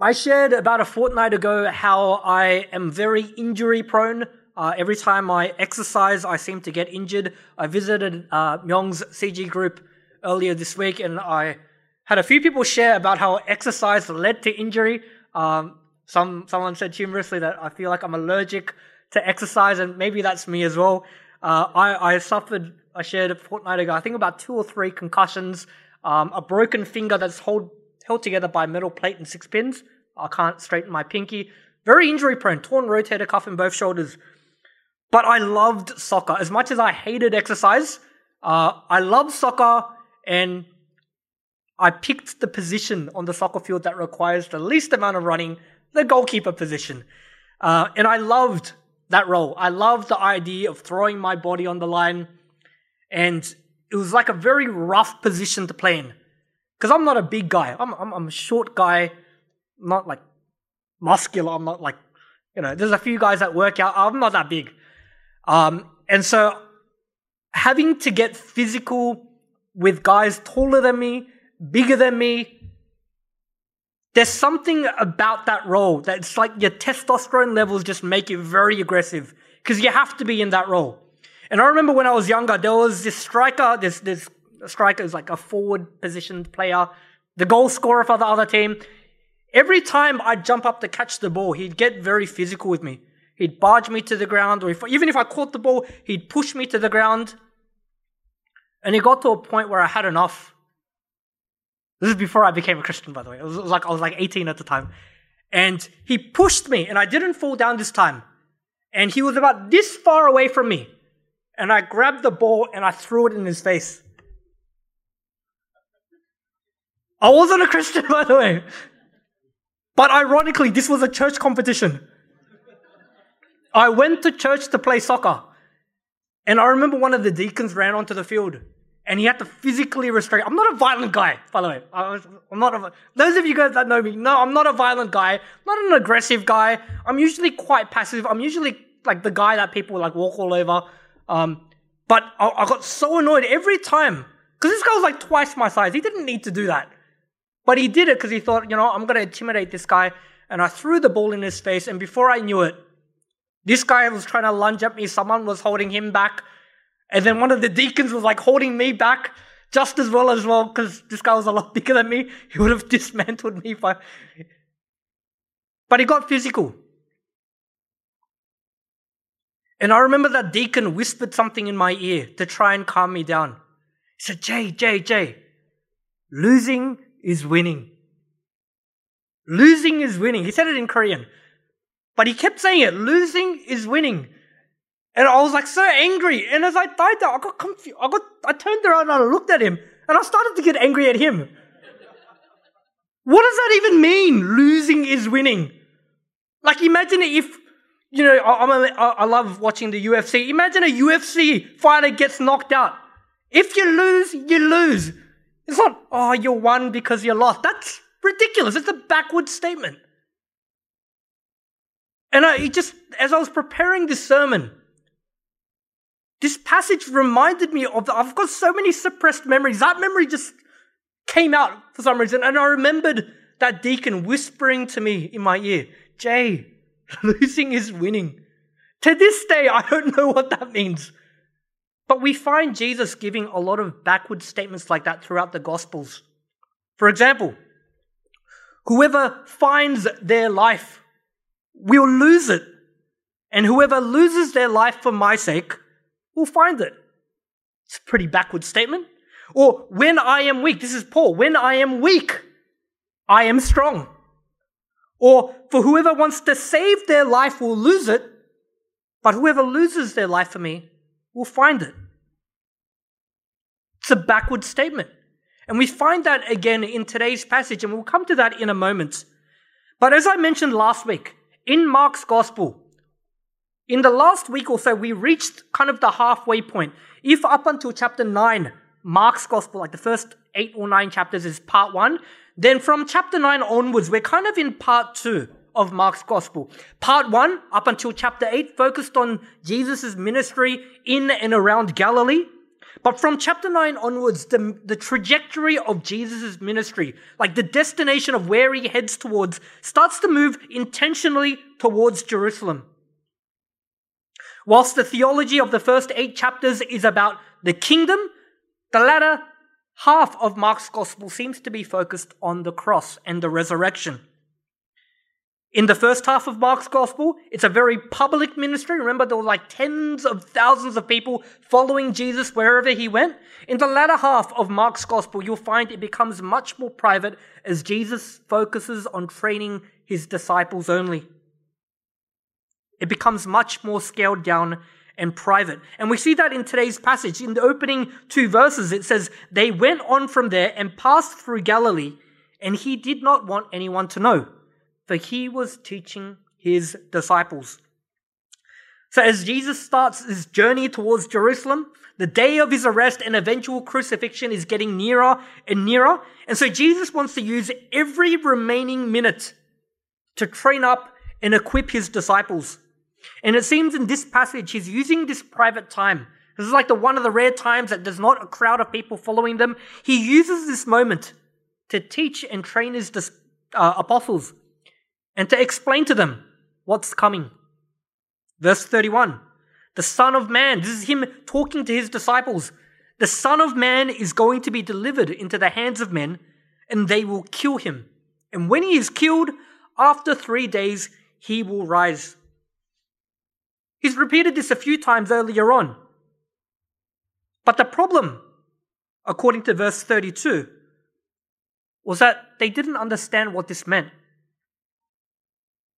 I shared about a fortnight ago how I am very injury prone. Uh, every time I exercise, I seem to get injured. I visited uh, Myung's CG group earlier this week and I had a few people share about how exercise led to injury. Um, some someone said humorously that I feel like I'm allergic to exercise, and maybe that's me as well. Uh, I, I suffered, I shared a fortnight ago, I think about two or three concussions, um, a broken finger that's hold, held together by a metal plate and six pins. I can't straighten my pinky. Very injury prone, torn rotator cuff in both shoulders. But I loved soccer. As much as I hated exercise, uh, I loved soccer and I picked the position on the soccer field that requires the least amount of running, the goalkeeper position. Uh, and I loved that role. I loved the idea of throwing my body on the line. And it was like a very rough position to play in. Because I'm not a big guy. I'm, I'm, I'm, a short guy, not like muscular. I'm not like, you know, there's a few guys that work out. I'm not that big. Um, and so having to get physical with guys taller than me, bigger than me. There's something about that role that's like your testosterone levels just make you very aggressive because you have to be in that role. And I remember when I was younger, there was this striker, this, this striker is like a forward positioned player, the goal scorer for the other team. Every time I'd jump up to catch the ball, he'd get very physical with me. He'd barge me to the ground, or if, even if I caught the ball, he'd push me to the ground. And it got to a point where I had enough. This is before I became a Christian, by the way. It was, it was like I was like 18 at the time. And he pushed me, and I didn't fall down this time. And he was about this far away from me. And I grabbed the ball and I threw it in his face. I wasn't a Christian, by the way. But ironically, this was a church competition. I went to church to play soccer. And I remember one of the deacons ran onto the field and he had to physically restrain. I'm not a violent guy, by the way. I am not a. Those of you guys that know me, no, I'm not a violent guy. Not an aggressive guy. I'm usually quite passive. I'm usually like the guy that people like walk all over. Um, but I, I got so annoyed every time because this guy was like twice my size. He didn't need to do that, but he did it because he thought, you know, I'm gonna intimidate this guy. And I threw the ball in his face, and before I knew it, this guy was trying to lunge at me. Someone was holding him back. And then one of the deacons was like holding me back just as well as well because this guy was a lot bigger than me. He would have dismantled me if I. But he got physical. And I remember that deacon whispered something in my ear to try and calm me down. He said, Jay, Jay, Jay, losing is winning. Losing is winning. He said it in Korean. But he kept saying it losing is winning. And I was like so angry. And as I died there, I got confused. I got, I turned around and I looked at him and I started to get angry at him. What does that even mean? Losing is winning. Like imagine if, you know, I'm a, I love watching the UFC. Imagine a UFC fighter gets knocked out. If you lose, you lose. It's not, oh, you won because you lost. That's ridiculous. It's a backward statement. And I just, as I was preparing this sermon, this passage reminded me of, the, I've got so many suppressed memories. That memory just came out for some reason. And I remembered that deacon whispering to me in my ear, Jay, losing is winning. To this day, I don't know what that means. But we find Jesus giving a lot of backward statements like that throughout the Gospels. For example, whoever finds their life will lose it. And whoever loses their life for my sake will find it. It's a pretty backward statement. Or when I am weak, this is Paul, when I am weak, I am strong. Or for whoever wants to save their life will lose it, but whoever loses their life for me will find it. It's a backward statement. And we find that again in today's passage, and we'll come to that in a moment. But as I mentioned last week, in Mark's gospel, in the last week or so, we reached kind of the halfway point. If up until chapter 9, Mark's gospel, like the first eight or nine chapters, is part one, then from chapter 9 onwards, we're kind of in part two of Mark's gospel. Part one, up until chapter 8, focused on Jesus' ministry in and around Galilee. But from chapter 9 onwards, the, the trajectory of Jesus' ministry, like the destination of where he heads towards, starts to move intentionally towards Jerusalem. Whilst the theology of the first eight chapters is about the kingdom, the latter half of Mark's gospel seems to be focused on the cross and the resurrection. In the first half of Mark's gospel, it's a very public ministry. Remember, there were like tens of thousands of people following Jesus wherever he went. In the latter half of Mark's gospel, you'll find it becomes much more private as Jesus focuses on training his disciples only. It becomes much more scaled down and private. And we see that in today's passage. In the opening two verses, it says, They went on from there and passed through Galilee, and he did not want anyone to know for he was teaching his disciples. So, as Jesus starts his journey towards Jerusalem, the day of his arrest and eventual crucifixion is getting nearer and nearer. And so, Jesus wants to use every remaining minute to train up and equip his disciples. And it seems in this passage, he's using this private time. This is like the one of the rare times that there's not a crowd of people following them. He uses this moment to teach and train his uh, apostles and to explain to them what's coming. Verse 31 The Son of Man, this is him talking to his disciples. The Son of Man is going to be delivered into the hands of men, and they will kill him. And when he is killed, after three days, he will rise. He's repeated this a few times earlier on. But the problem, according to verse 32, was that they didn't understand what this meant.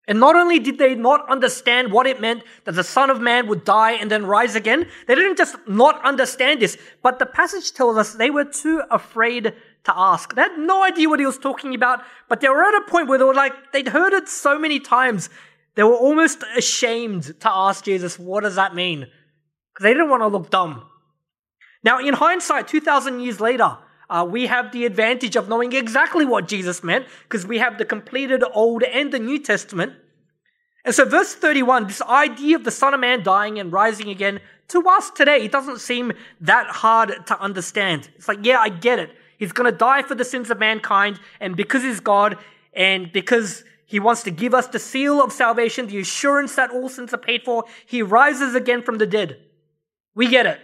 And not only did they not understand what it meant that the Son of Man would die and then rise again, they didn't just not understand this, but the passage tells us they were too afraid to ask. They had no idea what he was talking about, but they were at a point where they were like, they'd heard it so many times, they were almost ashamed to ask Jesus, what does that mean? Because they didn't want to look dumb. Now, in hindsight, 2,000 years later, uh, we have the advantage of knowing exactly what Jesus meant because we have the completed Old and the New Testament. And so, verse 31, this idea of the Son of Man dying and rising again, to us today, it doesn't seem that hard to understand. It's like, yeah, I get it. He's going to die for the sins of mankind, and because he's God, and because he wants to give us the seal of salvation, the assurance that all sins are paid for, he rises again from the dead. We get it.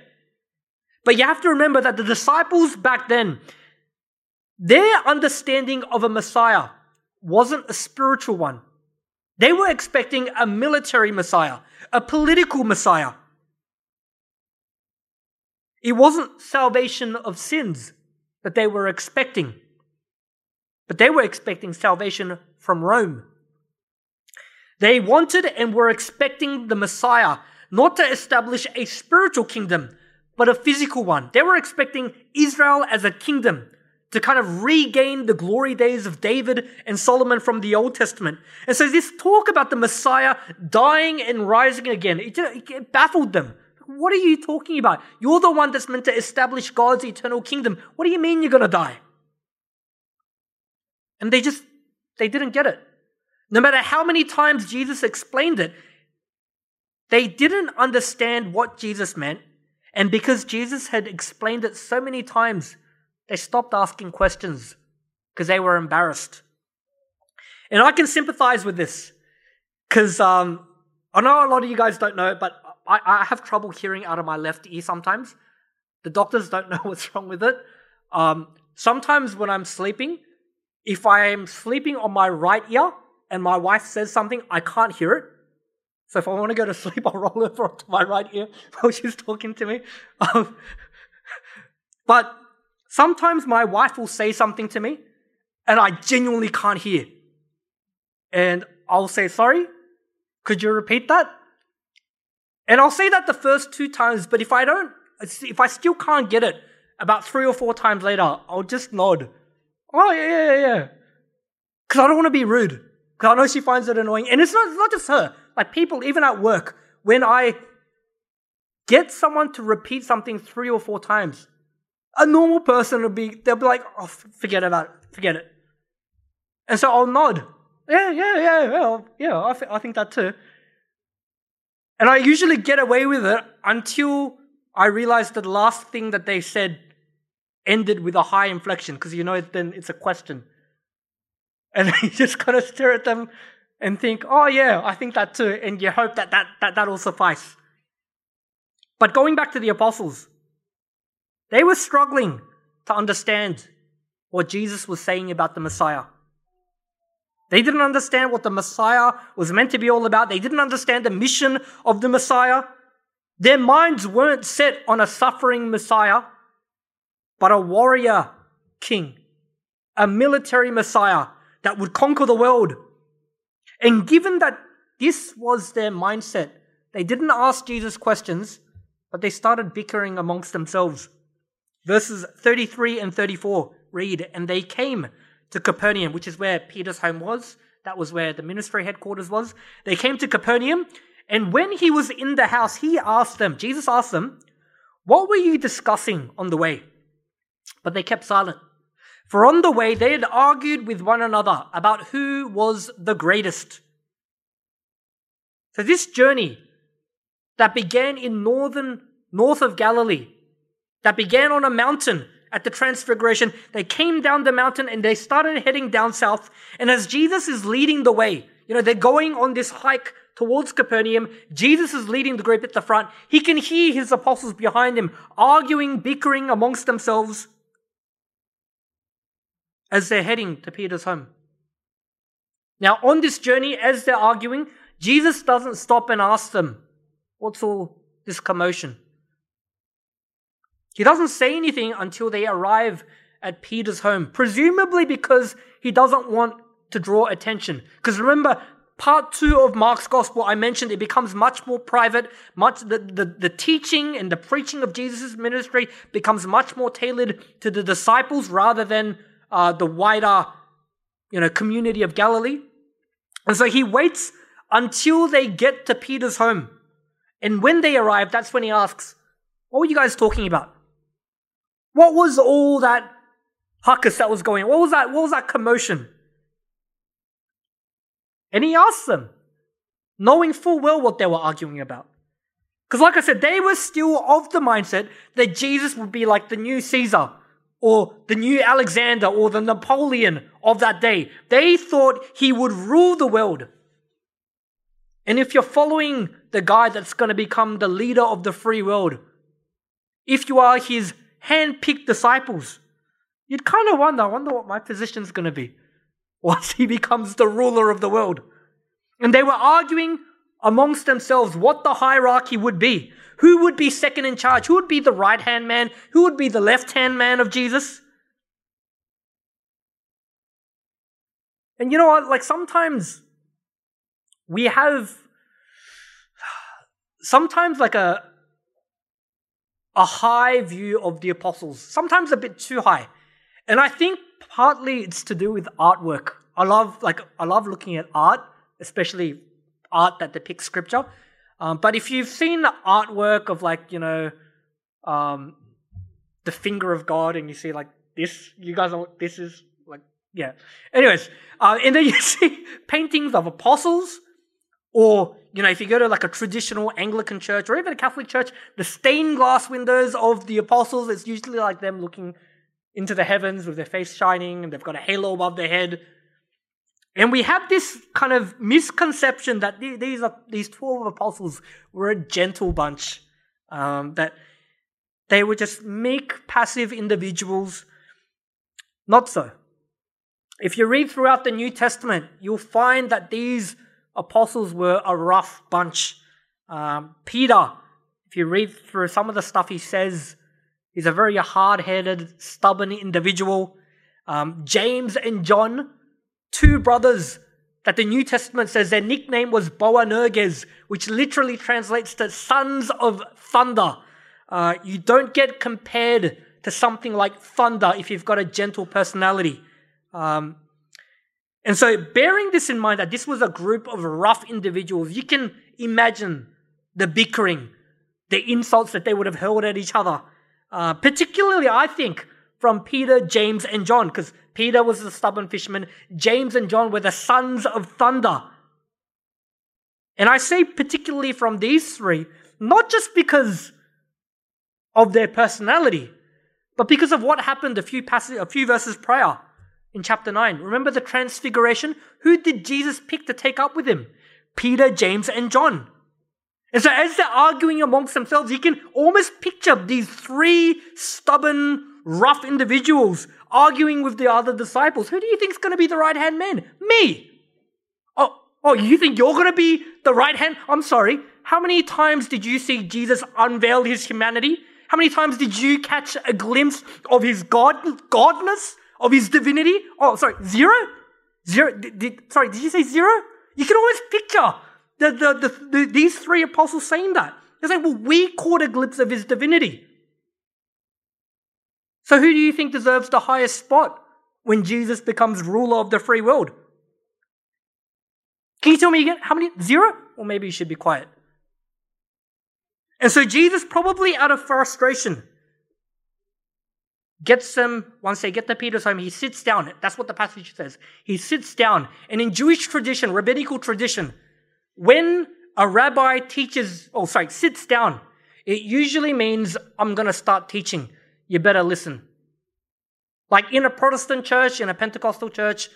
But you have to remember that the disciples back then, their understanding of a Messiah wasn't a spiritual one. They were expecting a military Messiah, a political Messiah. It wasn't salvation of sins that they were expecting, but they were expecting salvation from Rome. They wanted and were expecting the Messiah not to establish a spiritual kingdom, but a physical one. They were expecting Israel as a kingdom to kind of regain the glory days of David and Solomon from the Old Testament. And so this talk about the Messiah dying and rising again, it, it baffled them. What are you talking about? You're the one that's meant to establish God's eternal kingdom. What do you mean you're going to die? And they just, they didn't get it. No matter how many times Jesus explained it, they didn't understand what Jesus meant and because Jesus had explained it so many times, they stopped asking questions because they were embarrassed. And I can sympathize with this because um, I know a lot of you guys don't know, but I, I, have trouble hearing out of my left ear sometimes. The doctors don't know what's wrong with it. Um, sometimes when I'm sleeping, if I am sleeping on my right ear and my wife says something, I can't hear it so if I want to go to sleep, I'll roll over to my right ear while she's talking to me. Um, but sometimes my wife will say something to me and I genuinely can't hear. And I'll say, sorry, could you repeat that? And I'll say that the first two times, but if I don't, if I still can't get it, about three or four times later, I'll just nod. Oh, yeah, yeah, yeah. Yeah. Because I don't want to be rude. Because I know she finds it annoying. And it's not, it's not just her. Like people, even at work, when I get someone to repeat something three or four times, a normal person would be, they'll be like, oh, forget about it, forget it. And so I'll nod. Yeah, yeah, yeah, yeah, yeah, I, I think that too. And I usually get away with it until I realize that the last thing that they said ended with a high inflection because you know then it's a question. And you just kind of stare at them and think, oh yeah, I think that too. And you hope that that, that, that will suffice. But going back to the apostles, they were struggling to understand what Jesus was saying about the Messiah. They didn't understand what the Messiah was meant to be all about. They didn't understand the mission of the Messiah. Their minds weren't set on a suffering Messiah, but a warrior king, a military Messiah that would conquer the world. And given that this was their mindset, they didn't ask Jesus questions, but they started bickering amongst themselves. Verses 33 and 34 read, And they came to Capernaum, which is where Peter's home was. That was where the ministry headquarters was. They came to Capernaum, and when he was in the house, he asked them, Jesus asked them, What were you discussing on the way? But they kept silent. For on the way, they had argued with one another about who was the greatest. So this journey that began in northern, north of Galilee, that began on a mountain at the Transfiguration, they came down the mountain and they started heading down south. And as Jesus is leading the way, you know, they're going on this hike towards Capernaum. Jesus is leading the group at the front. He can hear his apostles behind him arguing, bickering amongst themselves as they're heading to Peter's home. Now, on this journey, as they're arguing, Jesus doesn't stop and ask them, What's all this commotion? He doesn't say anything until they arrive at Peter's home, presumably because he doesn't want to draw attention. Because remember, part two of Mark's gospel, I mentioned it becomes much more private, much the, the, the teaching and the preaching of Jesus' ministry becomes much more tailored to the disciples rather than uh, the wider you know, community of Galilee. And so he waits until they get to Peter's home. And when they arrive, that's when he asks, What were you guys talking about? What was all that huckus that was going on? What was that, what was that commotion? And he asks them, knowing full well what they were arguing about. Because, like I said, they were still of the mindset that Jesus would be like the new Caesar or the new Alexander or the Napoleon of that day. They thought he would rule the world. And if you're following the guy that's going to become the leader of the free world, if you are his hand-picked disciples, you'd kind of wonder, I wonder what my position's going to be once he becomes the ruler of the world. And they were arguing amongst themselves what the hierarchy would be. Who would be second in charge? Who would be the right hand man? Who would be the left hand man of Jesus? And you know what? Like sometimes we have sometimes like a a high view of the apostles, sometimes a bit too high. And I think partly it's to do with artwork. I love like I love looking at art, especially art that depicts scripture. Um, but if you've seen the artwork of like you know um, the finger of God, and you see like this, you guys know this is like. Yeah. Anyways, uh, and then you see paintings of apostles, or you know, if you go to like a traditional Anglican church or even a Catholic church, the stained glass windows of the apostles, it's usually like them looking into the heavens with their face shining and they've got a halo above their head. And we have this kind of misconception that these are these twelve apostles were a gentle bunch, um, that they were just meek, passive individuals. Not so. If you read throughout the New Testament, you'll find that these apostles were a rough bunch. Um, Peter, if you read through some of the stuff he says, he's a very hard headed, stubborn individual. Um, James and John, two brothers that the New Testament says their nickname was Boanerges, which literally translates to sons of thunder. Uh, you don't get compared to something like thunder if you've got a gentle personality. Um, and so, bearing this in mind that this was a group of rough individuals, you can imagine the bickering, the insults that they would have hurled at each other. Uh, particularly, I think, from Peter, James, and John, because Peter was the stubborn fisherman, James and John were the sons of thunder. And I say particularly from these three, not just because of their personality, but because of what happened a few passages, a few verses prior in chapter 9. Remember the transfiguration? Who did Jesus pick to take up with him? Peter, James, and John. And so as they're arguing amongst themselves, you can almost picture these three stubborn, rough individuals arguing with the other disciples. Who do you think is going to be the right hand man? Me. Oh, oh, you think you're going to be the right hand? I'm sorry. How many times did you see Jesus unveil his humanity? How many times did you catch a glimpse of his God, godness, of his divinity? Oh, sorry, zero? Zero? Did, did, sorry, did you say zero? You can always picture the, the, the, the, these three apostles saying that. They're saying, well, we caught a glimpse of his divinity. So who do you think deserves the highest spot when Jesus becomes ruler of the free world? Can you tell me again? How many? Zero? Or maybe you should be quiet. And so Jesus, probably out of frustration, gets them, once they get to Peter's home, he sits down. That's what the passage says. He sits down. And in Jewish tradition, rabbinical tradition, when a rabbi teaches, oh, sorry, sits down, it usually means, I'm going to start teaching. You better listen. Like in a Protestant church, in a Pentecostal church,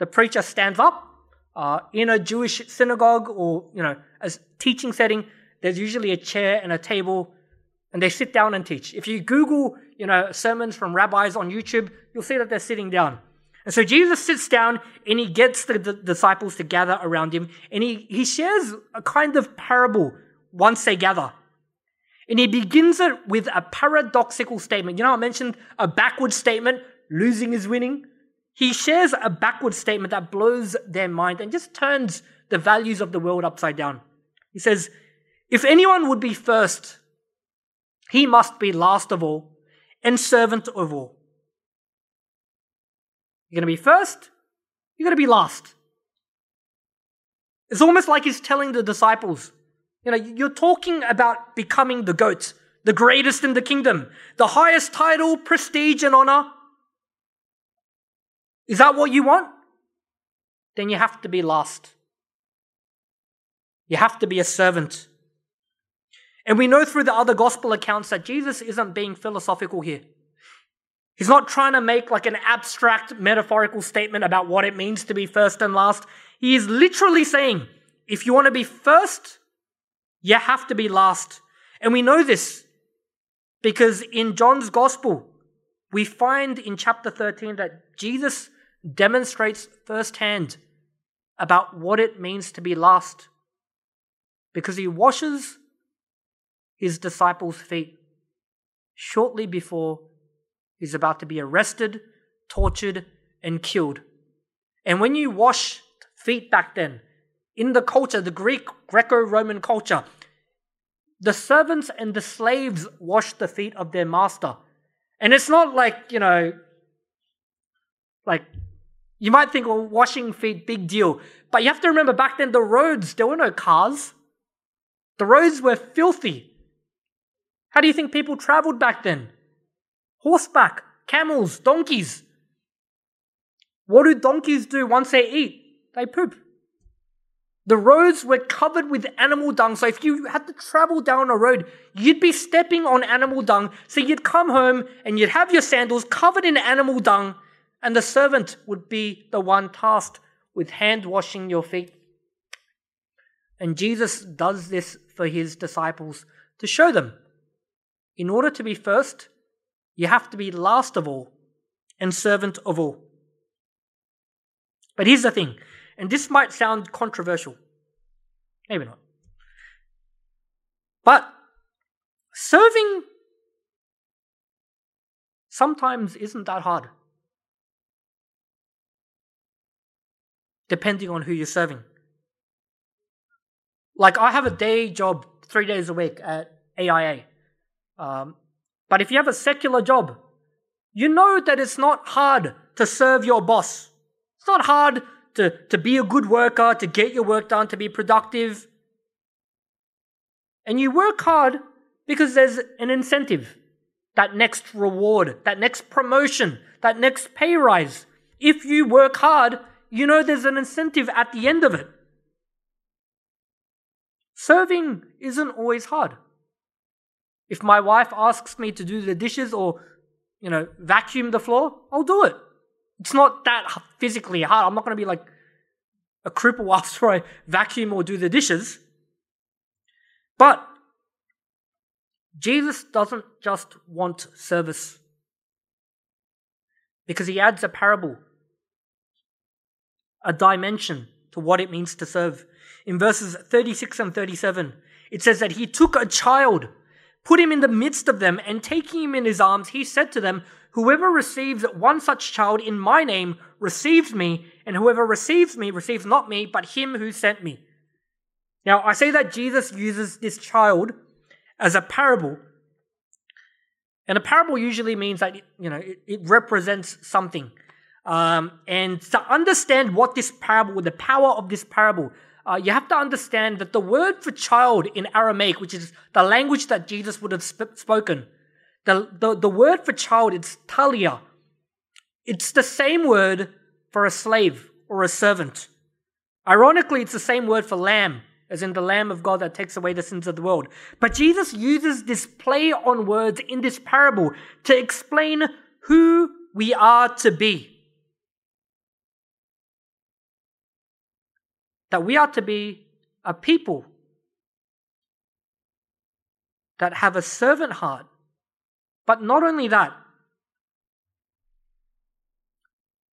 the preacher stands up. Uh, in a Jewish synagogue or, you know, a teaching setting, there's usually a chair and a table, and they sit down and teach. If you Google, you know, sermons from rabbis on YouTube, you'll see that they're sitting down. And so Jesus sits down and he gets the, the disciples to gather around him, and he, he shares a kind of parable once they gather. And he begins it with a paradoxical statement. You know, I mentioned a backward statement, losing is winning. He shares a backward statement that blows their mind and just turns the values of the world upside down. He says, if anyone would be first, he must be last of all and servant of all. You're going to be first, you're going to be last. It's almost like he's telling the disciples, you know, you're talking about becoming the goat, the greatest in the kingdom, the highest title, prestige, and honor. Is that what you want? Then you have to be last. You have to be a servant. And we know through the other gospel accounts that Jesus isn't being philosophical here. He's not trying to make like an abstract metaphorical statement about what it means to be first and last. He is literally saying, if you want to be first, you have to be last. And we know this because in John's gospel, we find in chapter 13 that Jesus demonstrates firsthand about what it means to be last because he washes his disciples' feet shortly before he's about to be arrested, tortured, and killed. And when you wash feet back then, in the culture, the Greek Greco Roman culture, the servants and the slaves washed the feet of their master. And it's not like, you know, like you might think, well, washing feet, big deal. But you have to remember back then, the roads, there were no cars. The roads were filthy. How do you think people traveled back then? Horseback, camels, donkeys. What do donkeys do once they eat? They poop. The roads were covered with animal dung, so if you had to travel down a road, you'd be stepping on animal dung. So you'd come home and you'd have your sandals covered in animal dung, and the servant would be the one tasked with hand washing your feet. And Jesus does this for his disciples to show them in order to be first, you have to be last of all and servant of all. But here's the thing, and this might sound controversial. Maybe not. But serving sometimes isn't that hard. Depending on who you're serving. Like, I have a day job three days a week at AIA. Um, but if you have a secular job, you know that it's not hard to serve your boss. It's not hard to, to be a good worker, to get your work done, to be productive. And you work hard because there's an incentive, that next reward, that next promotion, that next pay rise. If you work hard, you know there's an incentive at the end of it. Serving isn't always hard. If my wife asks me to do the dishes or, you know, vacuum the floor, I'll do it. It's not that physically hard. I'm not going to be like a cripple after I vacuum or do the dishes. But Jesus doesn't just want service because he adds a parable, a dimension to what it means to serve. In verses 36 and 37, it says that he took a child, put him in the midst of them, and taking him in his arms, he said to them, Whoever receives one such child in my name receives me, and whoever receives me receives not me, but him who sent me. Now, I say that Jesus uses this child as a parable. And a parable usually means that, you know, it, it represents something. Um, and to understand what this parable, the power of this parable, uh, you have to understand that the word for child in Aramaic, which is the language that Jesus would have sp- spoken, the, the, the word for child, it's talia. It's the same word for a slave or a servant. Ironically, it's the same word for lamb, as in the Lamb of God that takes away the sins of the world. But Jesus uses this play on words in this parable to explain who we are to be. That we are to be a people that have a servant heart. But not only that,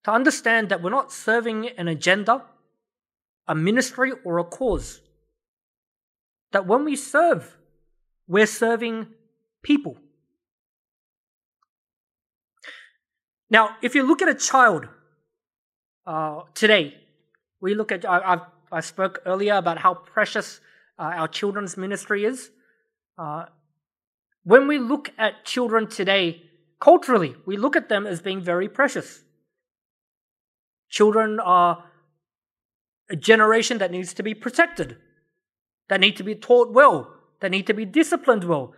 to understand that we're not serving an agenda, a ministry, or a cause. That when we serve, we're serving people. Now, if you look at a child uh, today, we look at, I, I've, I spoke earlier about how precious uh, our children's ministry is. Uh, when we look at children today, culturally, we look at them as being very precious. Children are a generation that needs to be protected, that need to be taught well, that need to be disciplined well,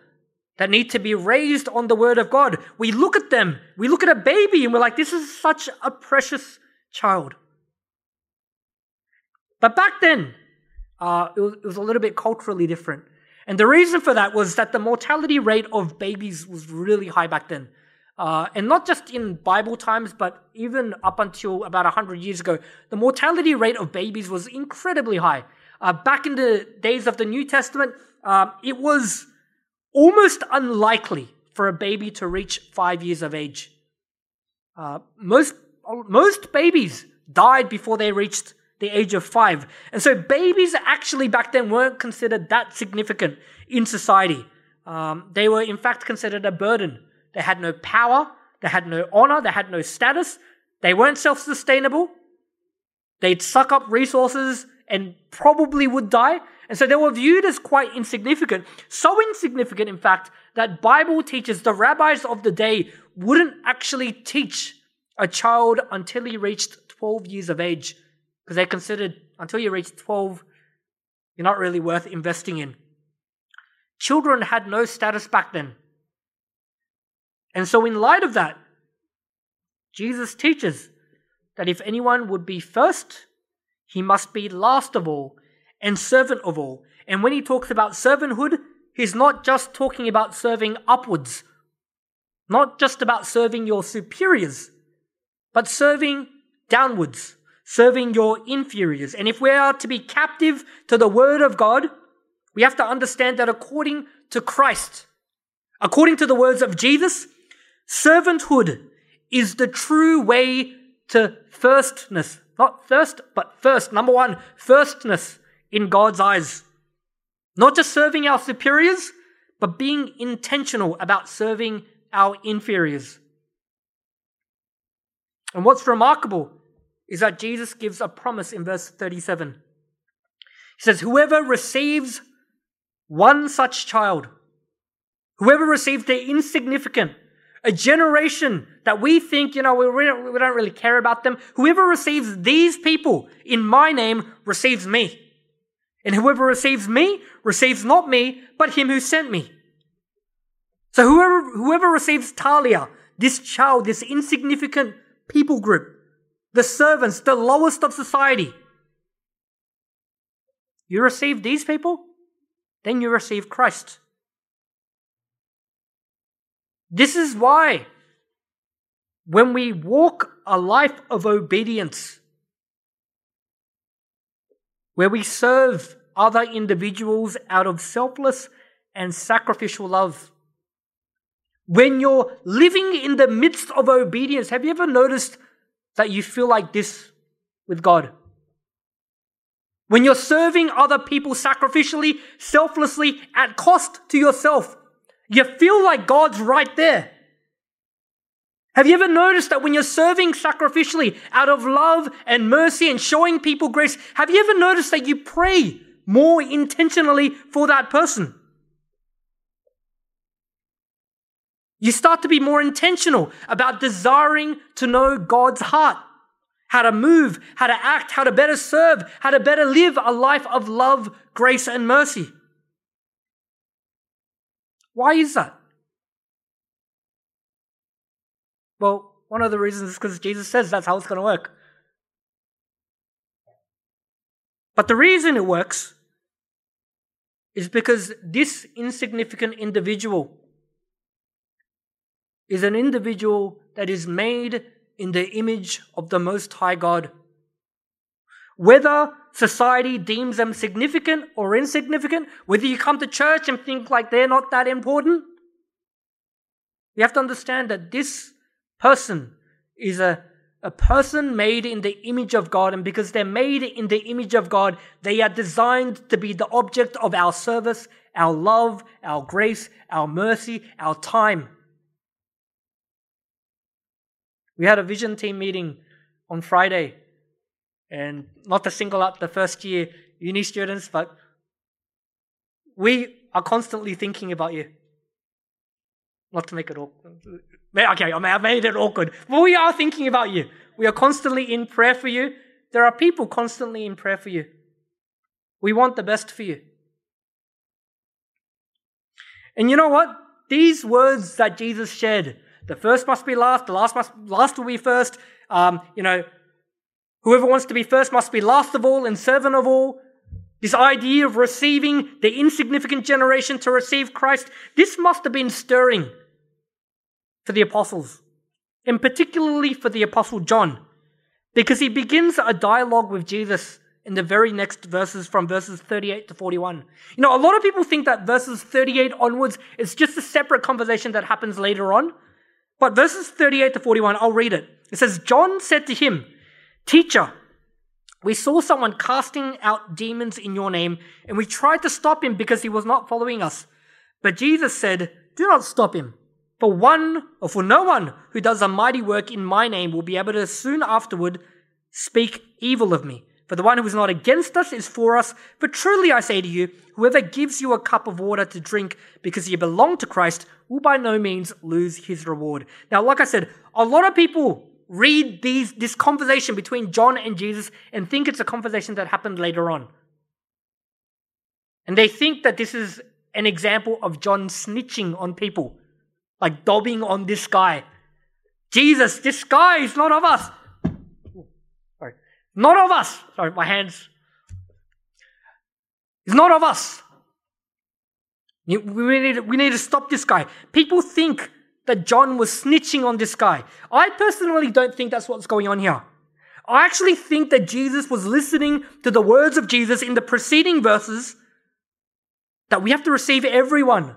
that need to be raised on the Word of God. We look at them, we look at a baby, and we're like, this is such a precious child. But back then, uh, it, was, it was a little bit culturally different. And the reason for that was that the mortality rate of babies was really high back then. Uh, and not just in Bible times, but even up until about 100 years ago, the mortality rate of babies was incredibly high. Uh, back in the days of the New Testament, uh, it was almost unlikely for a baby to reach five years of age. Uh, most, most babies died before they reached the age of five. And so babies actually back then weren't considered that significant in society. Um, they were in fact considered a burden they had no power. They had no honor. They had no status. They weren't self sustainable. They'd suck up resources and probably would die. And so they were viewed as quite insignificant. So insignificant, in fact, that Bible teachers, the rabbis of the day, wouldn't actually teach a child until he reached 12 years of age. Because they considered until you reach 12, you're not really worth investing in. Children had no status back then. And so, in light of that, Jesus teaches that if anyone would be first, he must be last of all and servant of all. And when he talks about servanthood, he's not just talking about serving upwards, not just about serving your superiors, but serving downwards, serving your inferiors. And if we are to be captive to the word of God, we have to understand that according to Christ, according to the words of Jesus, Servanthood is the true way to firstness. Not first, but first. Number one, firstness in God's eyes. Not just serving our superiors, but being intentional about serving our inferiors. And what's remarkable is that Jesus gives a promise in verse 37. He says, Whoever receives one such child, whoever receives the insignificant, a generation that we think, you know, we, we don't really care about them. Whoever receives these people in my name receives me. And whoever receives me receives not me, but him who sent me. So whoever, whoever receives Talia, this child, this insignificant people group, the servants, the lowest of society, you receive these people, then you receive Christ. This is why when we walk a life of obedience, where we serve other individuals out of selfless and sacrificial love, when you're living in the midst of obedience, have you ever noticed that you feel like this with God? When you're serving other people sacrificially, selflessly, at cost to yourself, you feel like God's right there. Have you ever noticed that when you're serving sacrificially out of love and mercy and showing people grace, have you ever noticed that you pray more intentionally for that person? You start to be more intentional about desiring to know God's heart, how to move, how to act, how to better serve, how to better live a life of love, grace, and mercy. Why is that? Well, one of the reasons is because Jesus says that's how it's going to work. But the reason it works is because this insignificant individual is an individual that is made in the image of the Most High God. Whether society deems them significant or insignificant, whether you come to church and think like they're not that important, you have to understand that this person is a, a person made in the image of God, and because they're made in the image of God, they are designed to be the object of our service, our love, our grace, our mercy, our time. We had a vision team meeting on Friday, and not to single out the first year uni students, but we are constantly thinking about you. Not to make it awkward. Okay, I made it awkward. But we are thinking about you. We are constantly in prayer for you. There are people constantly in prayer for you. We want the best for you. And you know what? These words that Jesus shared the first must be last, the last must last will be first. Um, you know, whoever wants to be first must be last of all and servant of all. This idea of receiving the insignificant generation to receive Christ, this must have been stirring for the apostles, and particularly for the apostle John, because he begins a dialogue with Jesus in the very next verses from verses 38 to 41. You know, a lot of people think that verses 38 onwards is just a separate conversation that happens later on. But verses 38 to 41, I'll read it. It says, John said to him, Teacher, we saw someone casting out demons in your name, and we tried to stop him because he was not following us. But Jesus said, Do not stop him. For one, or for no one who does a mighty work in my name will be able to soon afterward speak evil of me. For the one who is not against us is for us. For truly I say to you, whoever gives you a cup of water to drink because you belong to Christ will by no means lose his reward. Now, like I said, a lot of people read these, this conversation between John and Jesus and think it's a conversation that happened later on. And they think that this is an example of John snitching on people, like dobbing on this guy. Jesus, this guy is not of us. Not of us. Sorry, my hands. It's not of us. We need, we need to stop this guy. People think that John was snitching on this guy. I personally don't think that's what's going on here. I actually think that Jesus was listening to the words of Jesus in the preceding verses that we have to receive everyone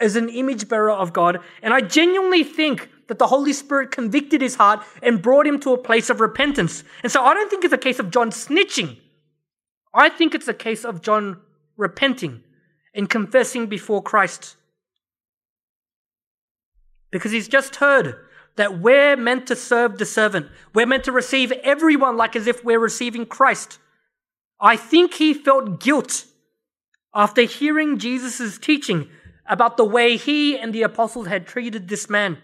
as an image bearer of God. And I genuinely think that the Holy Spirit convicted his heart and brought him to a place of repentance. And so I don't think it's a case of John snitching. I think it's a case of John repenting and confessing before Christ. Because he's just heard that we're meant to serve the servant. We're meant to receive everyone like as if we're receiving Christ. I think he felt guilt after hearing Jesus' teaching about the way he and the apostles had treated this man.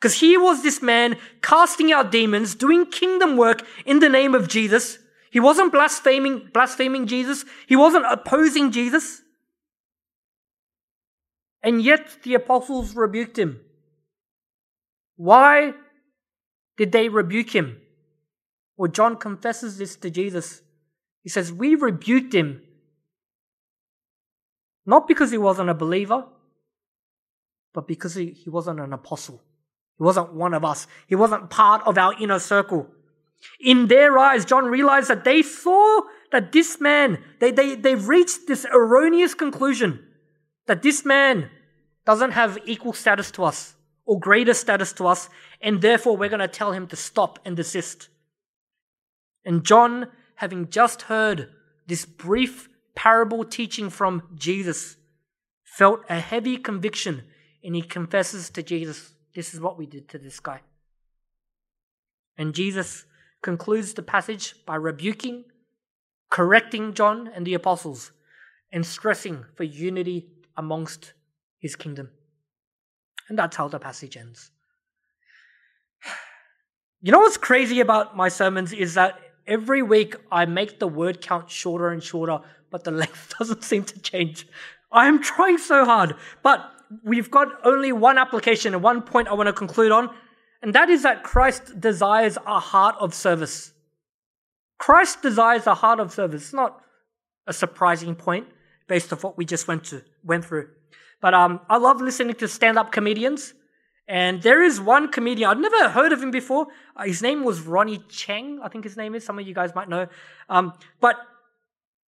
Because he was this man casting out demons, doing kingdom work in the name of Jesus. He wasn't blaspheming, blaspheming Jesus. He wasn't opposing Jesus. And yet the apostles rebuked him. Why did they rebuke him? Well, John confesses this to Jesus. He says, We rebuked him not because he wasn't a believer, but because he, he wasn't an apostle. He wasn't one of us. He wasn't part of our inner circle. In their eyes, John realized that they saw that this man, they, they, they reached this erroneous conclusion that this man doesn't have equal status to us or greater status to us, and therefore we're going to tell him to stop and desist. And John, having just heard this brief parable teaching from Jesus, felt a heavy conviction and he confesses to Jesus, This is what we did to this guy. And Jesus concludes the passage by rebuking, correcting John and the apostles, and stressing for unity amongst his kingdom. And that's how the passage ends. You know what's crazy about my sermons is that every week I make the word count shorter and shorter, but the length doesn't seem to change. I am trying so hard, but we've got only one application and one point I want to conclude on, and that is that Christ desires a heart of service. Christ desires a heart of service. It's not a surprising point based off what we just went to went through. But um, I love listening to stand-up comedians. And there is one comedian, I'd never heard of him before. Uh, his name was Ronnie Chieng, I think his name is. Some of you guys might know. Um, but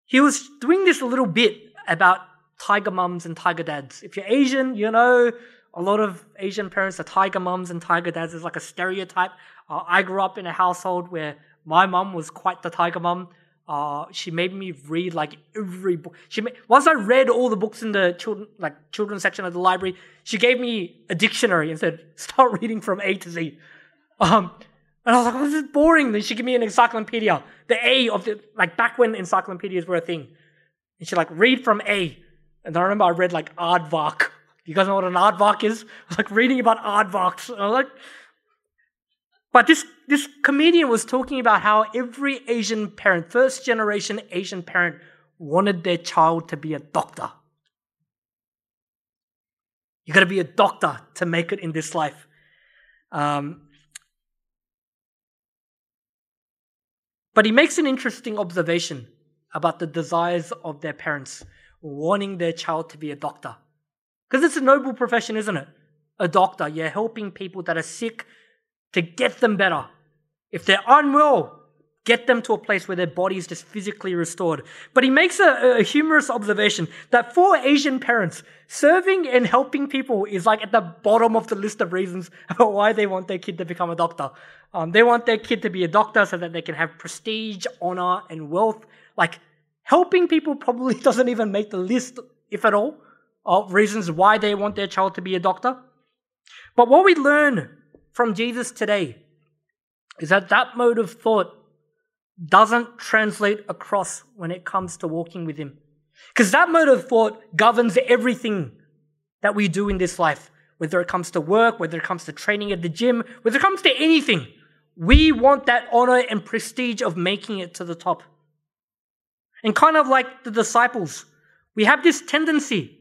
he was doing this little bit about tiger mums and tiger dads. If you're Asian, you know a lot of Asian parents are tiger mums and tiger dads. It's like a stereotype. Uh, I grew up in a household where my mum was quite the tiger mum. Uh, she made me read like every book. She made, once I read all the books in the children like children's section of the library, she gave me a dictionary and said, "Start reading from A to Z." Um, and I was like, "Oh, this is boring." Then she gave me an encyclopedia, the A of the like back when encyclopedias were a thing, and she like read from A. And I remember I read like aardvark. You guys know what an aardvark is? I was like reading about aardvarks. I was like, but this, this comedian was talking about how every Asian parent, first generation Asian parent, wanted their child to be a doctor. You gotta be a doctor to make it in this life. Um, but he makes an interesting observation about the desires of their parents wanting their child to be a doctor. Because it's a noble profession, isn't it? A doctor. You're helping people that are sick to get them better. If they're unwell, get them to a place where their body is just physically restored. But he makes a, a, humorous observation that for Asian parents, serving and helping people is like at the bottom of the list of reasons why they want their kid to become a doctor. Um, they want their kid to be a doctor so that they can have prestige, honor, and wealth. Like helping people probably doesn't even make the list, if at all, of reasons why they want their child to be a doctor. But what we learn from Jesus today is that that mode of thought doesn't translate across when it comes to walking with Him. Because that mode of thought governs everything that we do in this life, whether it comes to work, whether it comes to training at the gym, whether it comes to anything. We want that honor and prestige of making it to the top. And kind of like the disciples, we have this tendency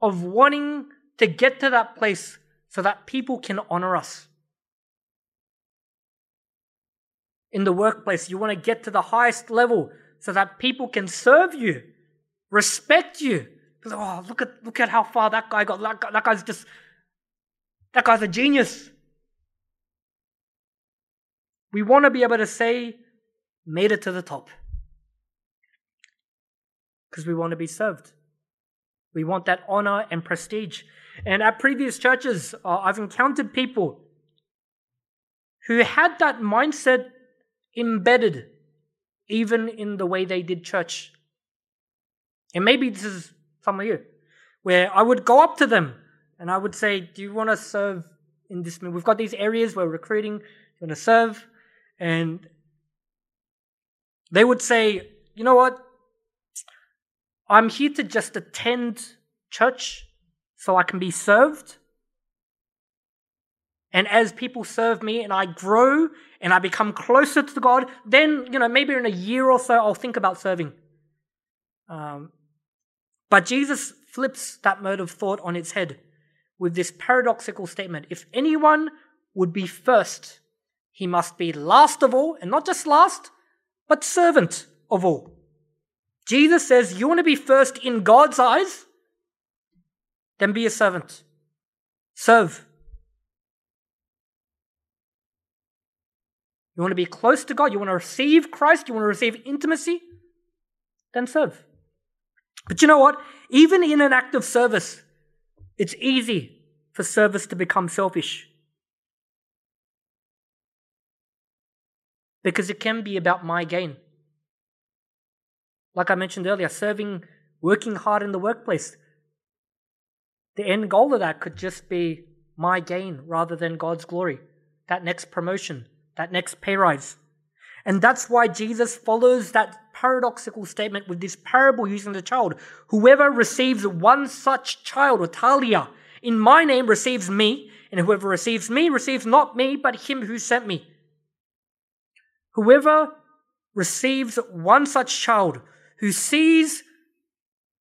of wanting to get to that place so that people can honor us. In the workplace, you want to get to the highest level so that people can serve you, respect you. Because, oh, look at, look at how far that guy got. That, guy, that guy's just, that guy's a genius. We want to be able to say, made it to the top because we want to be served. We want that honor and prestige. And at previous churches, uh, I've encountered people who had that mindset embedded even in the way they did church. And maybe this is some of you, where I would go up to them and I would say, Do you want to serve in this? We've got these areas where we're recruiting, you want to serve? And they would say, You know what? I'm here to just attend church so I can be served. And as people serve me and I grow and I become closer to God, then, you know, maybe in a year or so, I'll think about serving. Um, but Jesus flips that mode of thought on its head with this paradoxical statement if anyone would be first, he must be last of all, and not just last, but servant of all. Jesus says, You want to be first in God's eyes? Then be a servant. Serve. You want to be close to God? You want to receive Christ? You want to receive intimacy? Then serve. But you know what? Even in an act of service, it's easy for service to become selfish. Because it can be about my gain. Like I mentioned earlier, serving, working hard in the workplace. The end goal of that could just be my gain rather than God's glory. That next promotion, that next pay rise. And that's why Jesus follows that paradoxical statement with this parable using the child. Whoever receives one such child, or talia, in my name receives me, and whoever receives me receives not me, but him who sent me. Whoever receives one such child who sees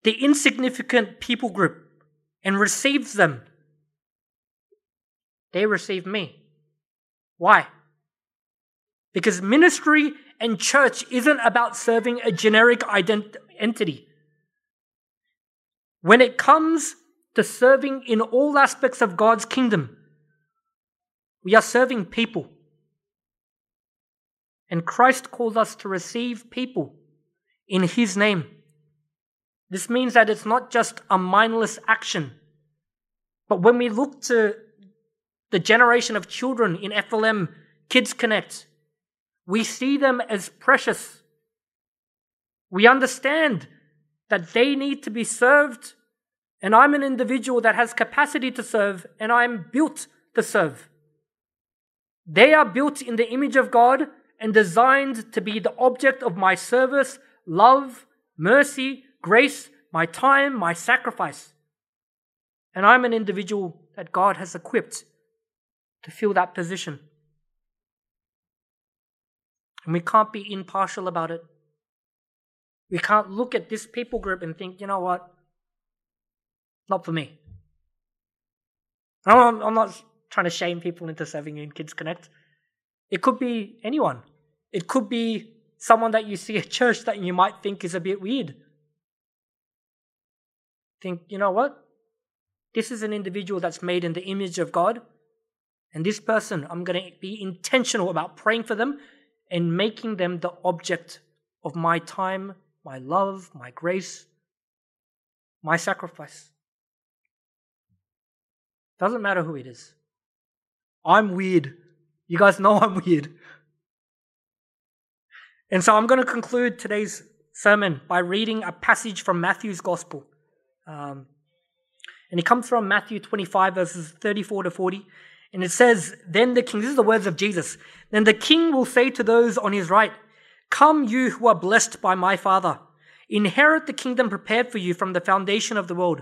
the insignificant people group and receives them, they receive me. Why? Because ministry and church isn't about serving a generic ident- entity. When it comes to serving in all aspects of God's kingdom, we are serving people. And Christ calls us to receive people in His name. This means that it's not just a mindless action. But when we look to the generation of children in FLM Kids Connect, we see them as precious. We understand that they need to be served, and I'm an individual that has capacity to serve, and I'm built to serve. They are built in the image of God and designed to be the object of my service, love, mercy, grace, my time, my sacrifice. And I'm an individual that God has equipped to fill that position. And we can't be impartial about it. We can't look at this people group and think, you know what? Not for me. I'm, not trying to shame people into serving in Kids Connect. It could be anyone. It could be someone that you see at church that you might think is a bit weird. Think, you know what? This is an individual that's made in the image of God. And this person, I'm going to be intentional about praying for them and making them the object of my time, my love, my grace, my sacrifice. Doesn't matter who it is. I'm weird. You guys know I'm weird. And so I'm going to conclude today's sermon by reading a passage from Matthew's Gospel. Um, and it comes from Matthew 25, verses 34 to 40. And it says, Then the king, this is the words of Jesus, then the king will say to those on his right, Come, you who are blessed by my Father, inherit the kingdom prepared for you from the foundation of the world.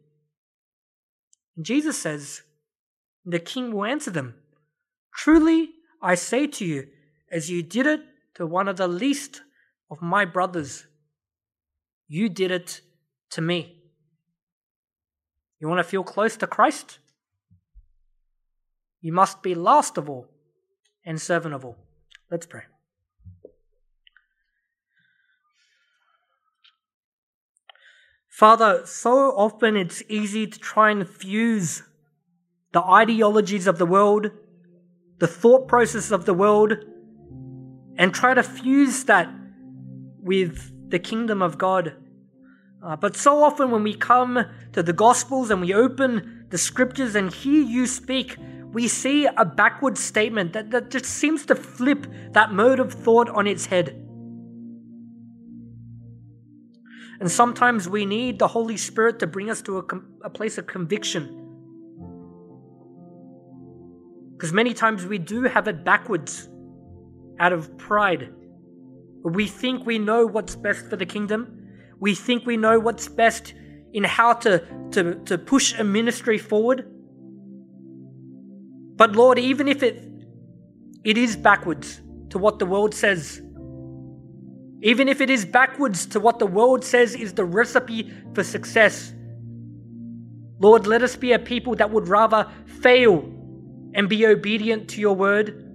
Jesus says, The king will answer them, Truly I say to you, as you did it to one of the least of my brothers, you did it to me. You want to feel close to Christ? You must be last of all and servant of all. Let's pray. Father, so often it's easy to try and fuse the ideologies of the world, the thought process of the world, and try to fuse that with the kingdom of God. Uh, but so often when we come to the Gospels and we open the scriptures and hear you speak, we see a backward statement that, that just seems to flip that mode of thought on its head. And sometimes we need the Holy Spirit to bring us to a, a place of conviction. Because many times we do have it backwards out of pride. We think we know what's best for the kingdom. We think we know what's best in how to, to, to push a ministry forward. But Lord, even if it it is backwards to what the world says, even if it is backwards to what the world says is the recipe for success, Lord, let us be a people that would rather fail and be obedient to your word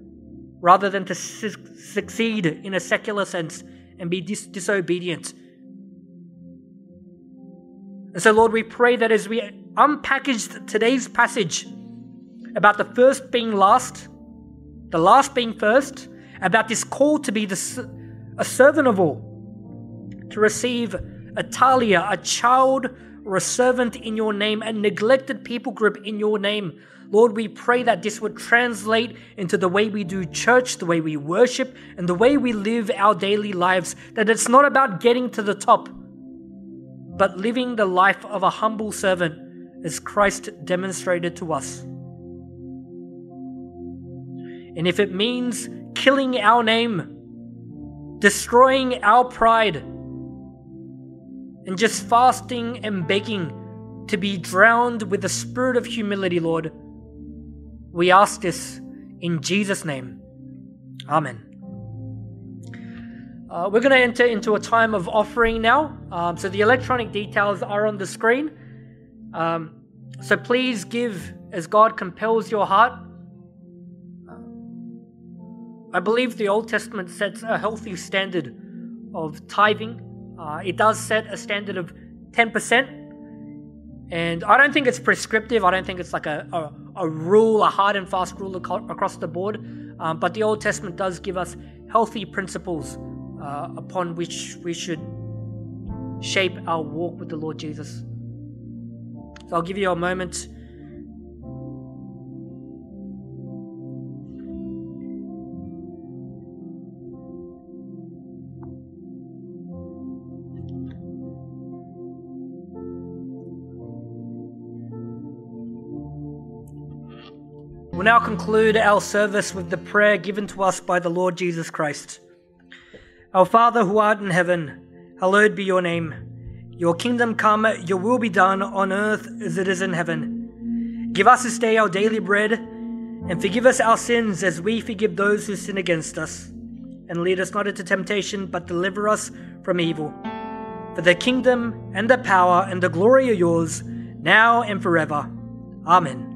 rather than to su- succeed in a secular sense and be dis- disobedient. And so, Lord, we pray that as we unpackage today's passage about the first being last, the last being first, about this call to be the, a servant of all, to receive a talia, a child or a servant in your name, a neglected people group in your name. Lord, we pray that this would translate into the way we do church, the way we worship, and the way we live our daily lives. That it's not about getting to the top, but living the life of a humble servant as Christ demonstrated to us. And if it means killing our name, destroying our pride, and just fasting and begging to be drowned with the spirit of humility, Lord, we ask this in Jesus' name. Amen. Uh, we're going to enter into a time of offering now. Um, so the electronic details are on the screen. Um, so please give as God compels your heart. I believe the Old Testament sets a healthy standard of tithing. Uh, it does set a standard of 10%. And I don't think it's prescriptive. I don't think it's like a, a, a rule, a hard and fast rule across the board. Um, but the Old Testament does give us healthy principles uh, upon which we should shape our walk with the Lord Jesus. So I'll give you a moment now conclude our service with the prayer given to us by the Lord Jesus Christ. Our Father who art in heaven, hallowed be your name. Your kingdom come, your will be done on earth as it is in heaven. Give us this day our daily bread, and forgive us our sins as we forgive those who sin against us. And lead us not into temptation, but deliver us from evil. For the kingdom, and the power, and the glory are yours, now and forever. Amen.